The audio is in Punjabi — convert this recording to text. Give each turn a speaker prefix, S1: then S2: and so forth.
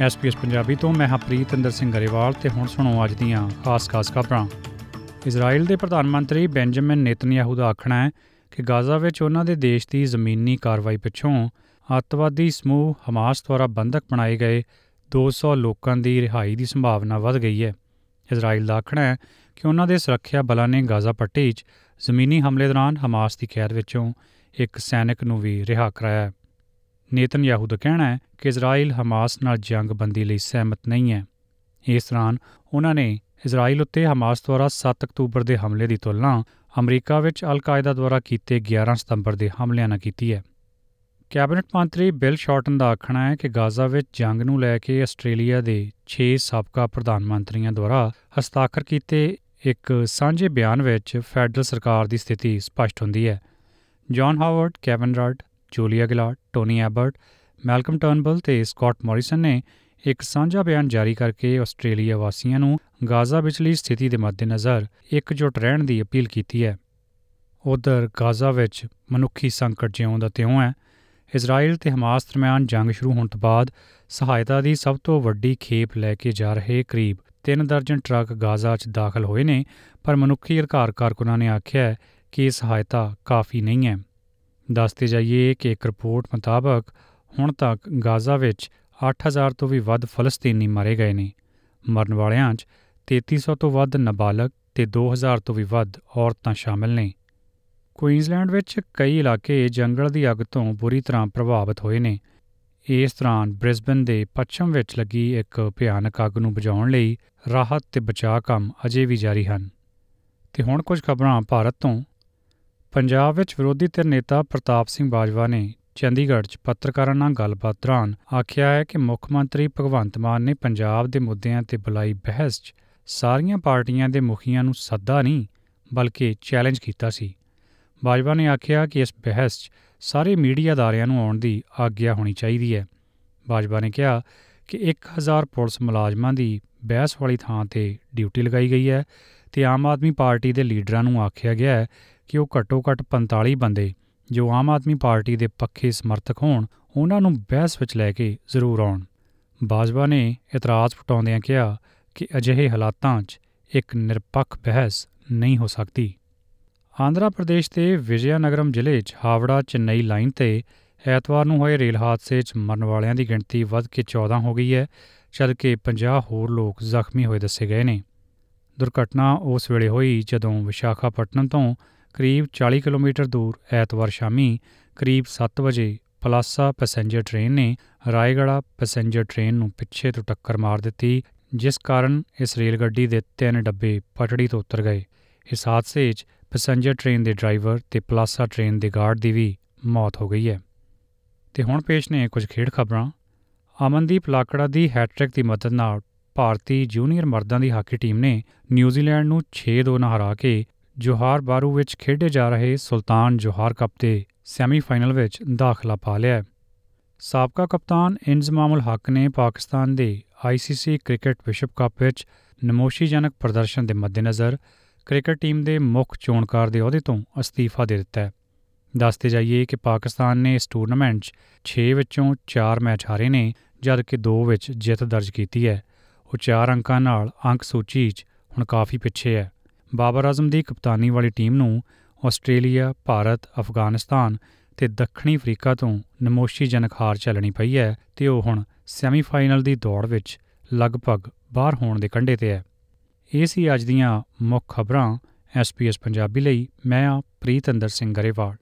S1: ਐਸਪੀਐਸ ਪੰਜਾਬੀ ਤੋਂ ਮੈਂ ਹਾਂ ਪ੍ਰੀਤਿੰਦਰ ਸਿੰਘ ਗਰੇਵਾਲ ਤੇ ਹੁਣ ਸੁਣੋ ਅੱਜ ਦੀਆਂ ਖਾਸ-ਖਾਸ ਖਬਰਾਂ। ਇਜ਼ਰਾਈਲ ਦੇ ਪ੍ਰਧਾਨ ਮੰਤਰੀ ਬੈਂਜਾਮਿਨ ਨੇਤਨਯਾਹੂ ਦਾ ਆਖਣਾ ਹੈ ਕਿ ਗਾਜ਼ਾ ਵਿੱਚ ਉਹਨਾਂ ਦੇ ਦੇਸ਼ ਦੀ ਜ਼ਮੀਨੀ ਕਾਰਵਾਈ ਪਿੱਛੋਂ ਅੱਤਵਾਦੀ ਸਮੂਹ ਹਮਾਸ ਦੁਆਰਾ ਬੰਦਕ ਬਣਾਏ ਗਏ 200 ਲੋਕਾਂ ਦੀ ਰਿਹਾਈ ਦੀ ਸੰਭਾਵਨਾ ਵਧ ਗਈ ਹੈ। ਇਜ਼ਰਾਈਲ ਦਾ ਆਖਣਾ ਹੈ ਕਿ ਉਹਨਾਂ ਦੇ ਸੁਰੱਖਿਆ ਬਲਾਂ ਨੇ ਗਾਜ਼ਾ ਪੱਟੀ 'ਚ ਜ਼ਮੀਨੀ ਹਮਲੇ ਦੌਰਾਨ ਹਮਾਸ ਦੀ ਕੈਦ ਵਿੱਚੋਂ ਇੱਕ ਸੈਨਿਕ ਨੂੰ ਵੀ ਰਿਹਾ ਕਰਾਇਆ ਨੇਤਨਯਾਹੂ ਦਾ ਕਹਿਣਾ ਹੈ ਕਿ ਇਜ਼ਰਾਈਲ ਹਮਾਸ ਨਾਲ ਜੰਗਬੰਦੀ ਲਈ ਸਹਿਮਤ ਨਹੀਂ ਹੈ। ਇਸ ਦੌਰਾਨ ਉਹਨਾਂ ਨੇ ਇਜ਼ਰਾਈਲ ਉੱਤੇ ਹਮਾਸ ਦੁਆਰਾ 7 ਅਕਤੂਬਰ ਦੇ ਹਮਲੇ ਦੀ ਤੁਲਨਾ ਅਮਰੀਕਾ ਵਿੱਚ ਅਲ-ਕਾਇਦਾ ਦੁਆਰਾ ਕੀਤੇ 11 ਸਤੰਬਰ ਦੇ ਹਮਲਿਆਂ ਨਾਲ ਕੀਤੀ ਹੈ। ਕੈਬਨਿਟ ਮੰਤਰੀ ਬਿਲ ਸ਼ਾਰਟਨ ਦਾ ਆਖਣਾ ਹੈ ਕਿ ਗਾਜ਼ਾ ਵਿੱਚ ਜੰਗ ਨੂੰ ਲੈ ਕੇ ਆਸਟ੍ਰੇਲੀਆ ਦੇ 6 ਸਾਬਕਾ ਪ੍ਰਧਾਨ ਮੰਤਰੀਆਂ ਦੁਆਰਾ ਹਸਤਾਖਰ ਕੀਤੇ ਇੱਕ ਸਾਂਝੇ ਬਿਆਨ ਵਿੱਚ ਫੈਡਰਲ ਸਰਕਾਰ ਦੀ ਸਥਿਤੀ ਸਪਸ਼ਟ ਹੁੰਦੀ ਹੈ। John Howard, Kevin Rudd, Julia Gillard, Tony Abbott, Malcolm Turnbull ਤੇ ਸਕਾਟ ਮੌਰਿਸਨ ਨੇ ਇੱਕ ਸਾਂਝਾ ਬਿਆਨ ਜਾਰੀ ਕਰਕੇ ਆਸਟ੍ਰੇਲੀਆ ਵਾਸੀਆਂ ਨੂੰ ਗਾਜ਼ਾ ਵਿਚਲੀ ਸਥਿਤੀ ਦੇ ਮੱਦੇਨਜ਼ਰ ਇਕਜੁੱਟ ਰਹਿਣ ਦੀ ਅਪੀਲ ਕੀਤੀ ਹੈ। ਉਧਰ ਗਾਜ਼ਾ ਵਿੱਚ ਮਨੁੱਖੀ ਸੰਕਟ ਜਿਉਂ ਦਾ ਤਿਉਂ ਹੈ। ਇਜ਼ਰਾਈਲ ਤੇ ਹਮਾਸ ਦਰਮਿਆਨ ਜੰਗ ਸ਼ੁਰੂ ਹੋਣ ਤੋਂ ਬਾਅਦ ਸਹਾਇਤਾ ਦੀ ਸਭ ਤੋਂ ਵੱਡੀ ਖੇਪ ਲੈ ਕੇ ਜਾ ਰਹੇ ਕਰੀਬ 3 ਦਰਜਨ ਟਰੱਕ ਗਾਜ਼ਾ 'ਚ ਦਾਖਲ ਹੋਏ ਨੇ ਪਰ ਮਨੁੱਖੀ ਅਧਿਕਾਰ ਕਾਰਕੁਨਾਂ ਨੇ ਆਖਿਆ ਕਿ ਇਹ ਸਹਾਇਤਾ ਕਾਫੀ ਨਹੀਂ ਹੈ। ਦੱਸਦੇ ਜਾਈਏ ਕਿ ਇੱਕ ਰਿਪੋਰਟ ਮੁਤਾਬਕ ਹੁਣ ਤੱਕ ਗਾਜ਼ਾ ਵਿੱਚ 8000 ਤੋਂ ਵੀ ਵੱਧ ਫਲਸਤੀਨੀ ਮਾਰੇ ਗਏ ਨੇ। ਮਰਨ ਵਾਲਿਆਂ 'ਚ 3300 ਤੋਂ ਵੱਧ ਨਾਬਾਲਗ ਤੇ 2000 ਤੋਂ ਵੀ ਵੱਧ ਔਰਤਾਂ ਸ਼ਾਮਲ ਨੇ। ਕੁਈਨਜ਼ਲੈਂਡ ਵਿੱਚ ਕਈ ਇਲਾਕੇ ਜੰਗਲ ਦੀ ਅੱਗ ਤੋਂ ਬੁਰੀ ਤਰ੍ਹਾਂ ਪ੍ਰਭਾਵਿਤ ਹੋਏ ਨੇ। ਇਸ ਦੌਰਾਨ ਬ੍ਰਿਸਬਨ ਦੇ ਪੱਛਮ ਵਿੱਚ ਲੱਗੀ ਇੱਕ ਭਿਆਨਕ ਅੱਗ ਨੂੰ ਬੁਝਾਉਣ ਲਈ ਰਾਹਤ ਤੇ ਬਚਾਅ ਕੰਮ ਅਜੇ ਵੀ ਜਾਰੀ ਹਨ। ਤੇ ਹੁਣ ਕੁਝ ਖਬਰਾਂ ਭਾਰਤ ਤੋਂ। ਪੰਜਾਬ ਵਿੱਚ ਵਿਰੋਧੀ ਧਿਰ ਨੇਤਾ ਪ੍ਰਤਾਪ ਸਿੰਘ ਬਾਜਵਾ ਨੇ ਚੰਡੀਗੜ੍ਹ 'ਚ ਪੱਤਰਕਾਰਾਂ ਨਾਲ ਗੱਲਬਾਤ ਦੌਰਾਨ ਆਖਿਆ ਹੈ ਕਿ ਮੁੱਖ ਮੰਤਰੀ ਭਗਵੰਤ ਮਾਨ ਨੇ ਪੰਜਾਬ ਦੇ ਮੁੱਦਿਆਂ ਤੇ ਬੁਲਾਈ ਬਹਿਸ 'ਚ ਸਾਰੀਆਂ ਪਾਰਟੀਆਂ ਦੇ ਮੁਖੀਆਂ ਨੂੰ ਸੱਦਾ ਨਹੀਂ, ਬਲਕਿ ਚੈਲੰਜ ਕੀਤਾ ਸੀ। ਬਾਜਵਾ ਨੇ ਆਖਿਆ ਕਿ ਇਸ ਬਹਿਸ 'ਚ ਸਾਰੇ ਮੀਡੀਆ ਅਦਾਰਿਆਂ ਨੂੰ ਆਉਣ ਦੀ ਆਗਿਆ ਹੋਣੀ ਚਾਹੀਦੀ ਹੈ। ਬਾਜਵਾ ਨੇ ਕਿਹਾ ਕਿ 1000 ਪੁਲਿਸ ਮੁਲਾਜ਼ਮਾਂ ਦੀ ਬਹਿਸ ਵਾਲੀ ਥਾਂ ਤੇ ਡਿਊਟੀ ਲਗਾਈ ਗਈ ਹੈ ਤੇ ਆਮ ਆਦਮੀ ਪਾਰਟੀ ਦੇ ਲੀਡਰਾਂ ਨੂੰ ਆਖਿਆ ਗਿਆ ਹੈ ਕਿ ਉਹ ਘੱਟੋ-ਘੱਟ 45 ਬੰਦੇ ਜੋ ਆਮ ਆਦਮੀ ਪਾਰਟੀ ਦੇ ਪੱਖੇ ਸਮਰਥਕ ਹੋਣ, ਉਹਨਾਂ ਨੂੰ ਬਹਿਸ ਵਿੱਚ ਲੈ ਕੇ ਜ਼ਰੂਰ ਆਉਣ। ਬਾਜਵਾ ਨੇ ਇਤਰਾਜ਼ ਪਟਾਉਂਦਿਆਂ ਕਿਹਾ ਕਿ ਅਜਿਹੇ ਹਾਲਾਤਾਂ 'ਚ ਇੱਕ ਨਿਰਪੱਖ ਬਹਿਸ ਨਹੀਂ ਹੋ ਸਕਦੀ। ਆਂਧਰਾ ਪ੍ਰਦੇਸ਼ ਦੇ ਵਿਜਯਨਗਰਮ ਜ਼ਿਲ੍ਹੇ 'ਚ ਹਾਵੜਾ ਚੇਨਈ ਲਾਈਨ ਤੇ ਐਤਵਾਰ ਨੂੰ ਹੋਏ ਰੇਲ ਹਾਦਸੇ 'ਚ ਮਰਨ ਵਾਲਿਆਂ ਦੀ ਗਿਣਤੀ ਵੱਧ ਕੇ 14 ਹੋ ਗਈ ਹੈ, ਜਦਕਿ 50 ਹੋਰ ਲੋਕ ਜ਼ਖਮੀ ਹੋਏ ਦੱਸੇ ਗਏ ਨੇ। ਦੁਰਘਟਨਾ ਉਸ ਵੇਲੇ ਹੋਈ ਜਦੋਂ ਵਿਸ਼ਾਖਾਪਟਨਮ ਤੋਂ ਕਰੀਬ 40 ਕਿਲੋਮੀਟਰ ਦੂਰ ਐਤਵਾਰ ਸ਼ਾਮੀ ਕਰੀਬ 7 ਵਜੇ ਪਲਾਸਾ ਪੈਸੇਂਜਰ ਟ੍ਰੇਨ ਨੇ ਰਾਏਗੜਾ ਪੈਸੇਂਜਰ ਟ੍ਰੇਨ ਨੂੰ ਪਿੱਛੇ ਤੋਂ ਟੱਕਰ ਮਾਰ ਦਿੱਤੀ, ਜਿਸ ਕਾਰਨ ਇਸ ਰੇਲ ਗੱਡੀ ਦੇ ਤਿੰਨ ਡੱਬੇ ਪਟੜੀ ਤੋਂ ਉਤਰ ਗਏ। ਇਸ ਹਾਦਸੇ 'ਚ ਪੈਸੇਂਜਰ ਟ੍ਰੇਨ ਦੇ ਡਰਾਈਵਰ ਤੇ ਪਲਾਸਾ ਟ੍ਰੇਨ ਦੇ ਗਾਰਡ ਦੀ ਵੀ ਮੌਤ ਹੋ ਗਈ ਹੈ। ਤੇ ਹੁਣ ਪੇਸ਼ ਨੇ ਕੁਝ ਖੇਡ ਖਬਰਾਂ। ਅਮਨਦੀਪ ਲਾਕੜਾ ਦੀ ਹੈਟ੍ਰਿਕ ਦੀ ਮਦਦ ਨਾਲ ਭਾਰਤੀ ਜੂਨੀਅਰ ਮਰਦਾਂ ਦੀ ਹਾਕੀ ਟੀਮ ਨੇ ਨਿਊਜ਼ੀਲੈਂਡ ਨੂੰ 6-2 ਨਾਲ ਹਰਾ ਕੇ ਜੋਹਾਰ ਬਾਰੂ ਵਿੱਚ ਖੇਡੇ ਜਾ ਰਹੇ ਸੁਲਤਾਨ ਜੋਹਾਰ ਕੱਪ ਦੇ ਸੈਮੀਫਾਈਨਲ ਵਿੱਚ ਦਾਖਲਾ ਪਾ ਲਿਆ ਸਾਬਕਾ ਕਪਤਾਨ ਇੰਜ਼ਮਾਮੁਲ ਹੱਕ ਨੇ ਪਾਕਿਸਤਾਨ ਦੇ ਆਈਸੀਸੀ ਕ੍ਰਿਕਟ ਵਿਸ਼ਵ ਕੱਪ ਵਿੱਚ ਨਮੋਸ਼ੀਜਨਕ ਪ੍ਰਦਰਸ਼ਨ ਦੇ ਮੱਦੇਨਜ਼ਰ ਕ੍ਰਿਕਟ ਟੀਮ ਦੇ ਮੁੱਖ ਚੋਣਕਾਰ ਦੇ ਅਹੁਦੇ ਤੋਂ ਅਸਤੀਫਾ ਦੇ ਦਿੱਤਾ ਹੈ। ਦੱਸਦੇ ਜਾਈਏ ਕਿ ਪਾਕਿਸਤਾਨ ਨੇ ਇਸ ਟੂਰਨਾਮੈਂਟ 'ਚ 6 ਵਿੱਚੋਂ 4 ਮੈਚ ਹਾਰੇ ਨੇ, ਜਦਕਿ 2 ਵਿੱਚ ਜਿੱਤ ਦਰਜ ਕੀਤੀ ਹੈ। ਉਹ 4 ਅੰਕਾਂ ਨਾਲ ਅੰਕ ਸੂਚੀ 'ਚ ਹੁਣ ਕਾਫੀ ਪਿੱਛੇ ਹੈ। ਬਾਬਰ ਆਜ਼ਮ ਦੀ ਕਪਤਾਨੀ ਵਾਲੀ ਟੀਮ ਨੂੰ ਆਸਟ੍ਰੇਲੀਆ, ਭਾਰਤ, ਅਫਗਾਨਿਸਤਾਨ ਤੇ ਦੱਖਣੀ ਅਫਰੀਕਾ ਤੋਂ ਨਮੋਸ਼ੀਜਨਕ ਹਾਰ ਚੱਲਣੀ ਪਈ ਹੈ ਤੇ ਉਹ ਹੁਣ ਸੈਮੀਫਾਈਨਲ ਦੀ ਦੌੜ ਵਿੱਚ ਲਗਭਗ ਬਾਹਰ ਹੋਣ ਦੇ ਕੰਢੇ ਤੇ ਹੈ। ਇਹ ਸੀ ਅੱਜ ਦੀਆਂ ਮੁੱਖ ਖਬਰਾਂ। ਐਸਪੀਐਸ ਪੰਜਾਬੀ ਲਈ ਮੈਂ ਆ ਪ੍ਰੀਤਿੰਦਰ ਸਿੰਘ ਗਰੇਵਾਲ।